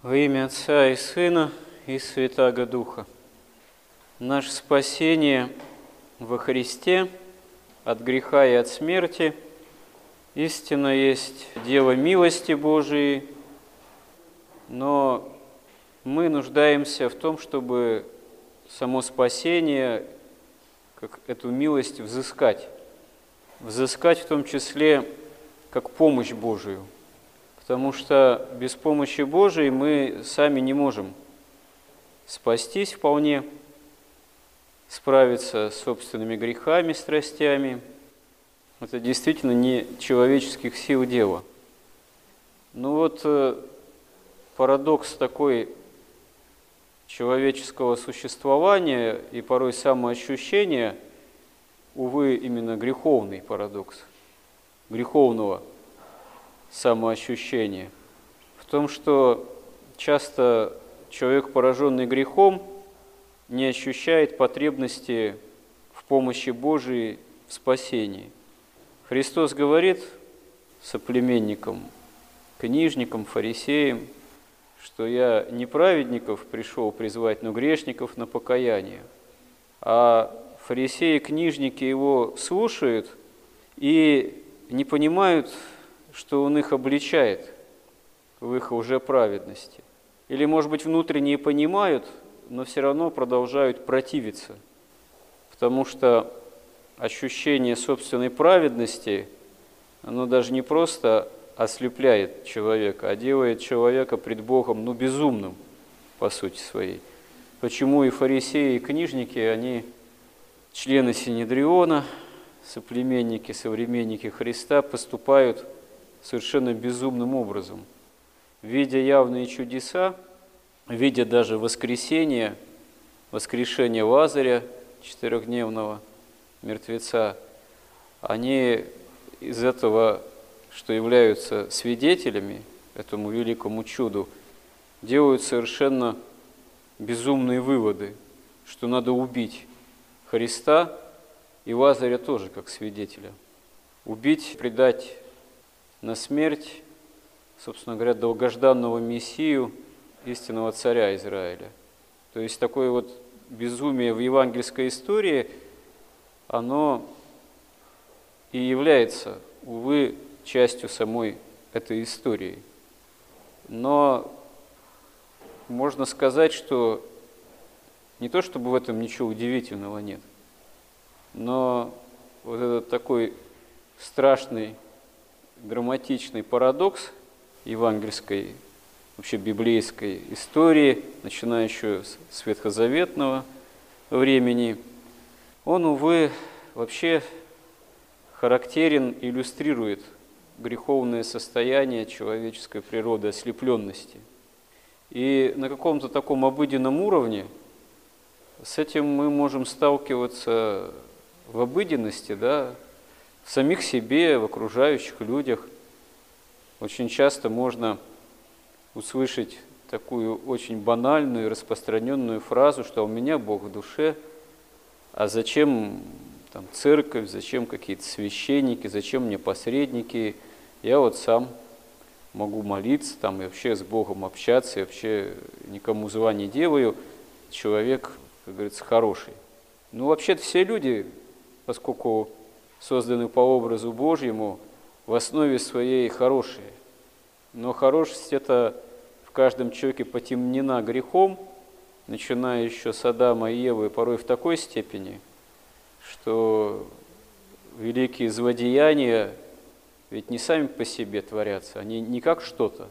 Во имя Отца и Сына и Святаго Духа. Наше спасение во Христе от греха и от смерти истинно есть дело милости Божией, но мы нуждаемся в том, чтобы само спасение, как эту милость взыскать. Взыскать в том числе как помощь Божию – потому что без помощи Божией мы сами не можем спастись вполне, справиться с собственными грехами, страстями. Это действительно не человеческих сил дело. Ну вот э, парадокс такой человеческого существования и порой самоощущения, увы, именно греховный парадокс, греховного – самоощущение. В том, что часто человек, пораженный грехом, не ощущает потребности в помощи Божией в спасении. Христос говорит соплеменникам, книжникам, фарисеям, что я не праведников пришел призвать, но грешников на покаяние. А фарисеи и книжники его слушают и не понимают что Он их обличает в их уже праведности. Или, может быть, внутренне понимают, но все равно продолжают противиться, потому что ощущение собственной праведности, оно даже не просто ослепляет человека, а делает человека пред Богом, ну, безумным по сути своей. Почему и фарисеи, и книжники, они члены Синедриона, соплеменники, современники Христа, поступают – совершенно безумным образом. Видя явные чудеса, видя даже воскресение, воскрешение Лазаря, четырехдневного мертвеца, они из этого, что являются свидетелями этому великому чуду, делают совершенно безумные выводы, что надо убить Христа и Лазаря тоже как свидетеля. Убить, предать на смерть, собственно говоря, долгожданного Мессию, истинного царя Израиля. То есть такое вот безумие в евангельской истории, оно и является, увы, частью самой этой истории. Но можно сказать, что не то чтобы в этом ничего удивительного нет, но вот этот такой страшный драматичный парадокс евангельской, вообще библейской истории, начиная еще с ветхозаветного времени, он, увы, вообще характерен, иллюстрирует греховное состояние человеческой природы, ослепленности. И на каком-то таком обыденном уровне с этим мы можем сталкиваться в обыденности, да, в самих себе, в окружающих людях. Очень часто можно услышать такую очень банальную и распространенную фразу, что у меня Бог в душе, а зачем там, церковь, зачем какие-то священники, зачем мне посредники, я вот сам могу молиться там и вообще с Богом общаться, и вообще никому зла не делаю, человек, как говорится, хороший. Ну, вообще-то все люди, поскольку созданы по образу Божьему, в основе своей хорошие. Но хорошесть это в каждом человеке потемнена грехом, начиная еще с Адама и Евы, порой в такой степени, что великие злодеяния ведь не сами по себе творятся, они не как что-то.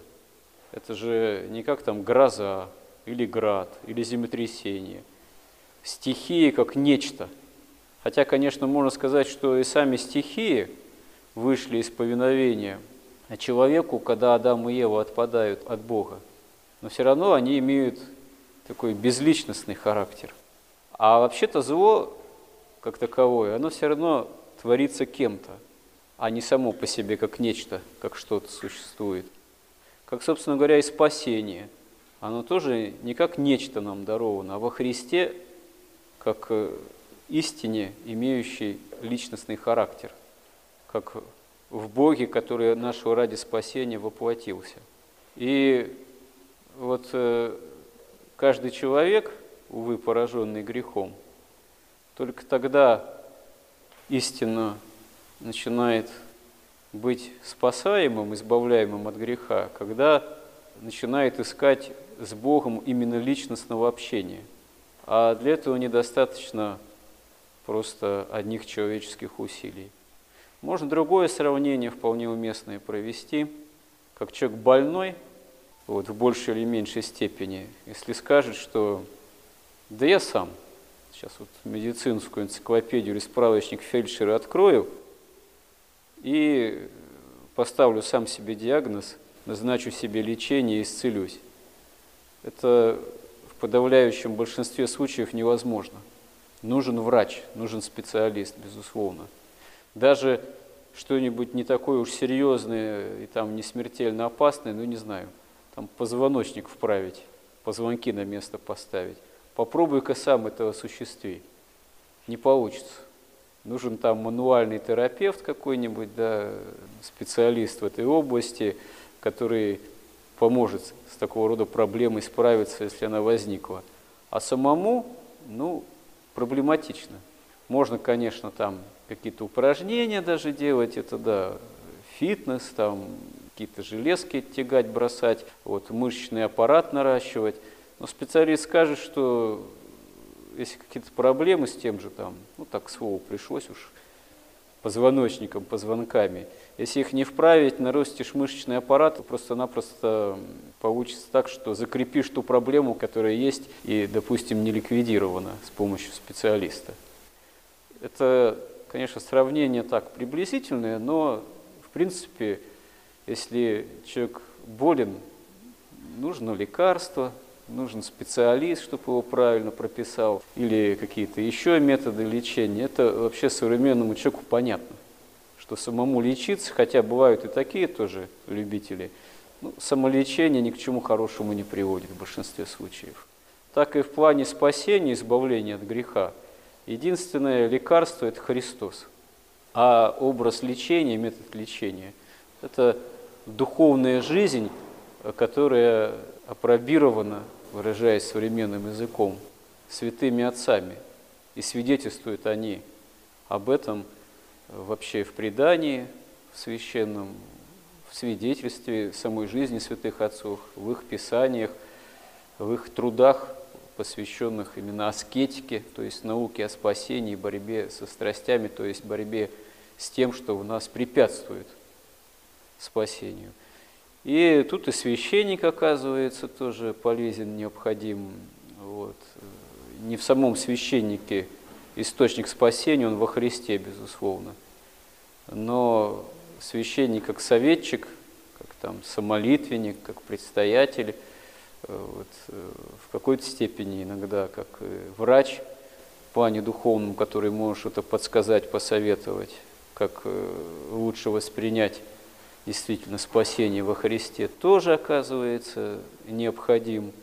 Это же не как там гроза, или град, или землетрясение. Стихии как нечто – Хотя, конечно, можно сказать, что и сами стихии вышли из повиновения человеку, когда Адам и Ева отпадают от Бога. Но все равно они имеют такой безличностный характер. А вообще-то зло, как таковое, оно все равно творится кем-то, а не само по себе как нечто, как что-то существует. Как, собственно говоря, и спасение. Оно тоже не как нечто нам даровано, а во Христе, как э, истине, имеющей личностный характер, как в Боге, который нашего ради спасения воплотился. И вот э, каждый человек, увы, пораженный грехом, только тогда истинно начинает быть спасаемым, избавляемым от греха, когда начинает искать с Богом именно личностного общения. А для этого недостаточно просто одних человеческих усилий. Можно другое сравнение вполне уместное провести, как человек больной, вот, в большей или меньшей степени, если скажет, что да я сам, сейчас вот медицинскую энциклопедию или справочник фельдшера открою и поставлю сам себе диагноз, назначу себе лечение и исцелюсь. Это в подавляющем большинстве случаев невозможно. Нужен врач, нужен специалист, безусловно. Даже что-нибудь не такое уж серьезное и там не смертельно опасное, ну не знаю, там позвоночник вправить, позвонки на место поставить. Попробуй-ка сам это осуществи. Не получится. Нужен там мануальный терапевт какой-нибудь, да, специалист в этой области, который поможет с такого рода проблемой справиться, если она возникла. А самому, ну, проблематично. Можно, конечно, там какие-то упражнения даже делать, это да, фитнес, там какие-то железки тягать, бросать, вот, мышечный аппарат наращивать. Но специалист скажет, что если какие-то проблемы с тем же там, ну так слово пришлось уж, позвоночником, позвонками, если их не вправить, наростишь мышечный аппарат, просто-напросто получится так, что закрепишь ту проблему, которая есть и, допустим, не ликвидирована с помощью специалиста. Это, конечно, сравнение так приблизительное, но, в принципе, если человек болен, нужно лекарство, нужен специалист, чтобы его правильно прописал, или какие-то еще методы лечения. Это вообще современному человеку понятно что самому лечиться, хотя бывают и такие тоже любители, ну, самолечение ни к чему хорошему не приводит в большинстве случаев. Так и в плане спасения, избавления от греха. Единственное лекарство – это Христос. А образ лечения, метод лечения – это духовная жизнь, которая опробирована, выражаясь современным языком, святыми отцами. И свидетельствуют они об этом – вообще в предании в священном, в свидетельстве самой жизни святых отцов, в их писаниях, в их трудах, посвященных именно аскетике, то есть науке о спасении, борьбе со страстями, то есть борьбе с тем, что у нас препятствует спасению. И тут и священник, оказывается, тоже полезен, необходим. Вот. Не в самом священнике источник спасения, он во Христе, безусловно. Но священник как советчик, как там самолитвенник, как предстоятель, э, вот, э, в какой-то степени иногда как врач в плане духовном, который может что-то подсказать, посоветовать, как э, лучше воспринять действительно спасение во Христе, тоже оказывается необходим.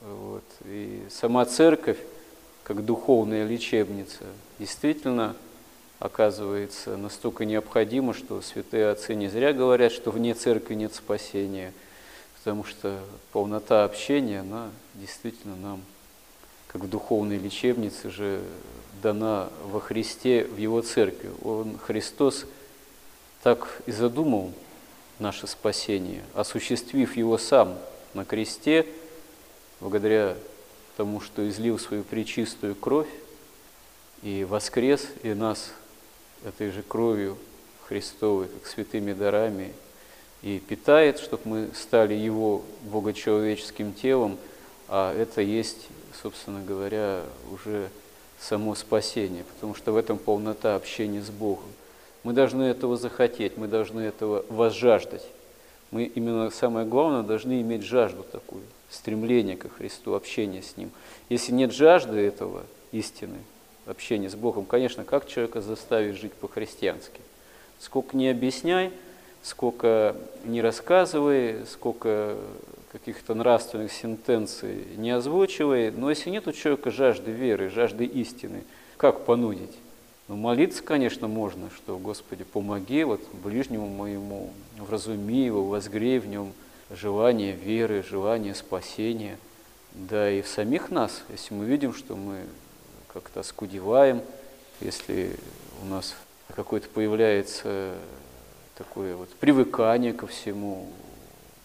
Вот. И сама церковь как духовная лечебница, действительно оказывается настолько необходима, что святые отцы не зря говорят, что вне церкви нет спасения, потому что полнота общения, она действительно нам, как в духовной лечебнице же, дана во Христе, в Его церкви. Он, Христос, так и задумал наше спасение, осуществив его сам на кресте, благодаря тому что излил свою пречистую кровь и воскрес, и нас этой же кровью Христовой, как святыми дарами, и питает, чтобы мы стали Его богочеловеческим телом, а это есть, собственно говоря, уже само спасение, потому что в этом полнота общения с Богом. Мы должны этого захотеть, мы должны этого возжаждать. Мы именно самое главное должны иметь жажду такую – стремление ко Христу, общение с Ним. Если нет жажды этого истины, общения с Богом, конечно, как человека заставить жить по-христиански? Сколько не объясняй, сколько не рассказывай, сколько каких-то нравственных сентенций не озвучивай, но если нет у человека жажды веры, жажды истины, как понудить? Ну, молиться, конечно, можно, что, Господи, помоги вот ближнему моему, вразуми его, возгрей в нем желание веры, желание спасения, да и в самих нас, если мы видим, что мы как-то оскудеваем, если у нас какое-то появляется такое вот привыкание ко всему,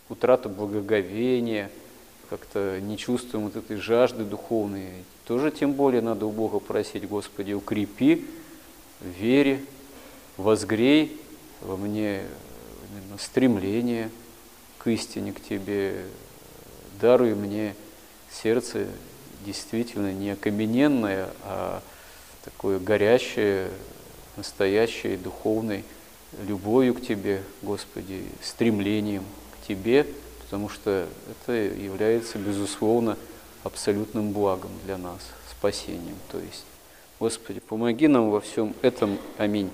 утрата благоговения, как-то не чувствуем вот этой жажды духовной, тоже тем более надо у Бога просить, Господи, укрепи в вере, возгрей во мне именно стремление к истине, к Тебе, даруй мне сердце действительно не окамененное, а такое горящее, настоящее, духовной любовью к Тебе, Господи, стремлением к Тебе, потому что это является, безусловно, абсолютным благом для нас, спасением. То есть, Господи, помоги нам во всем этом. Аминь.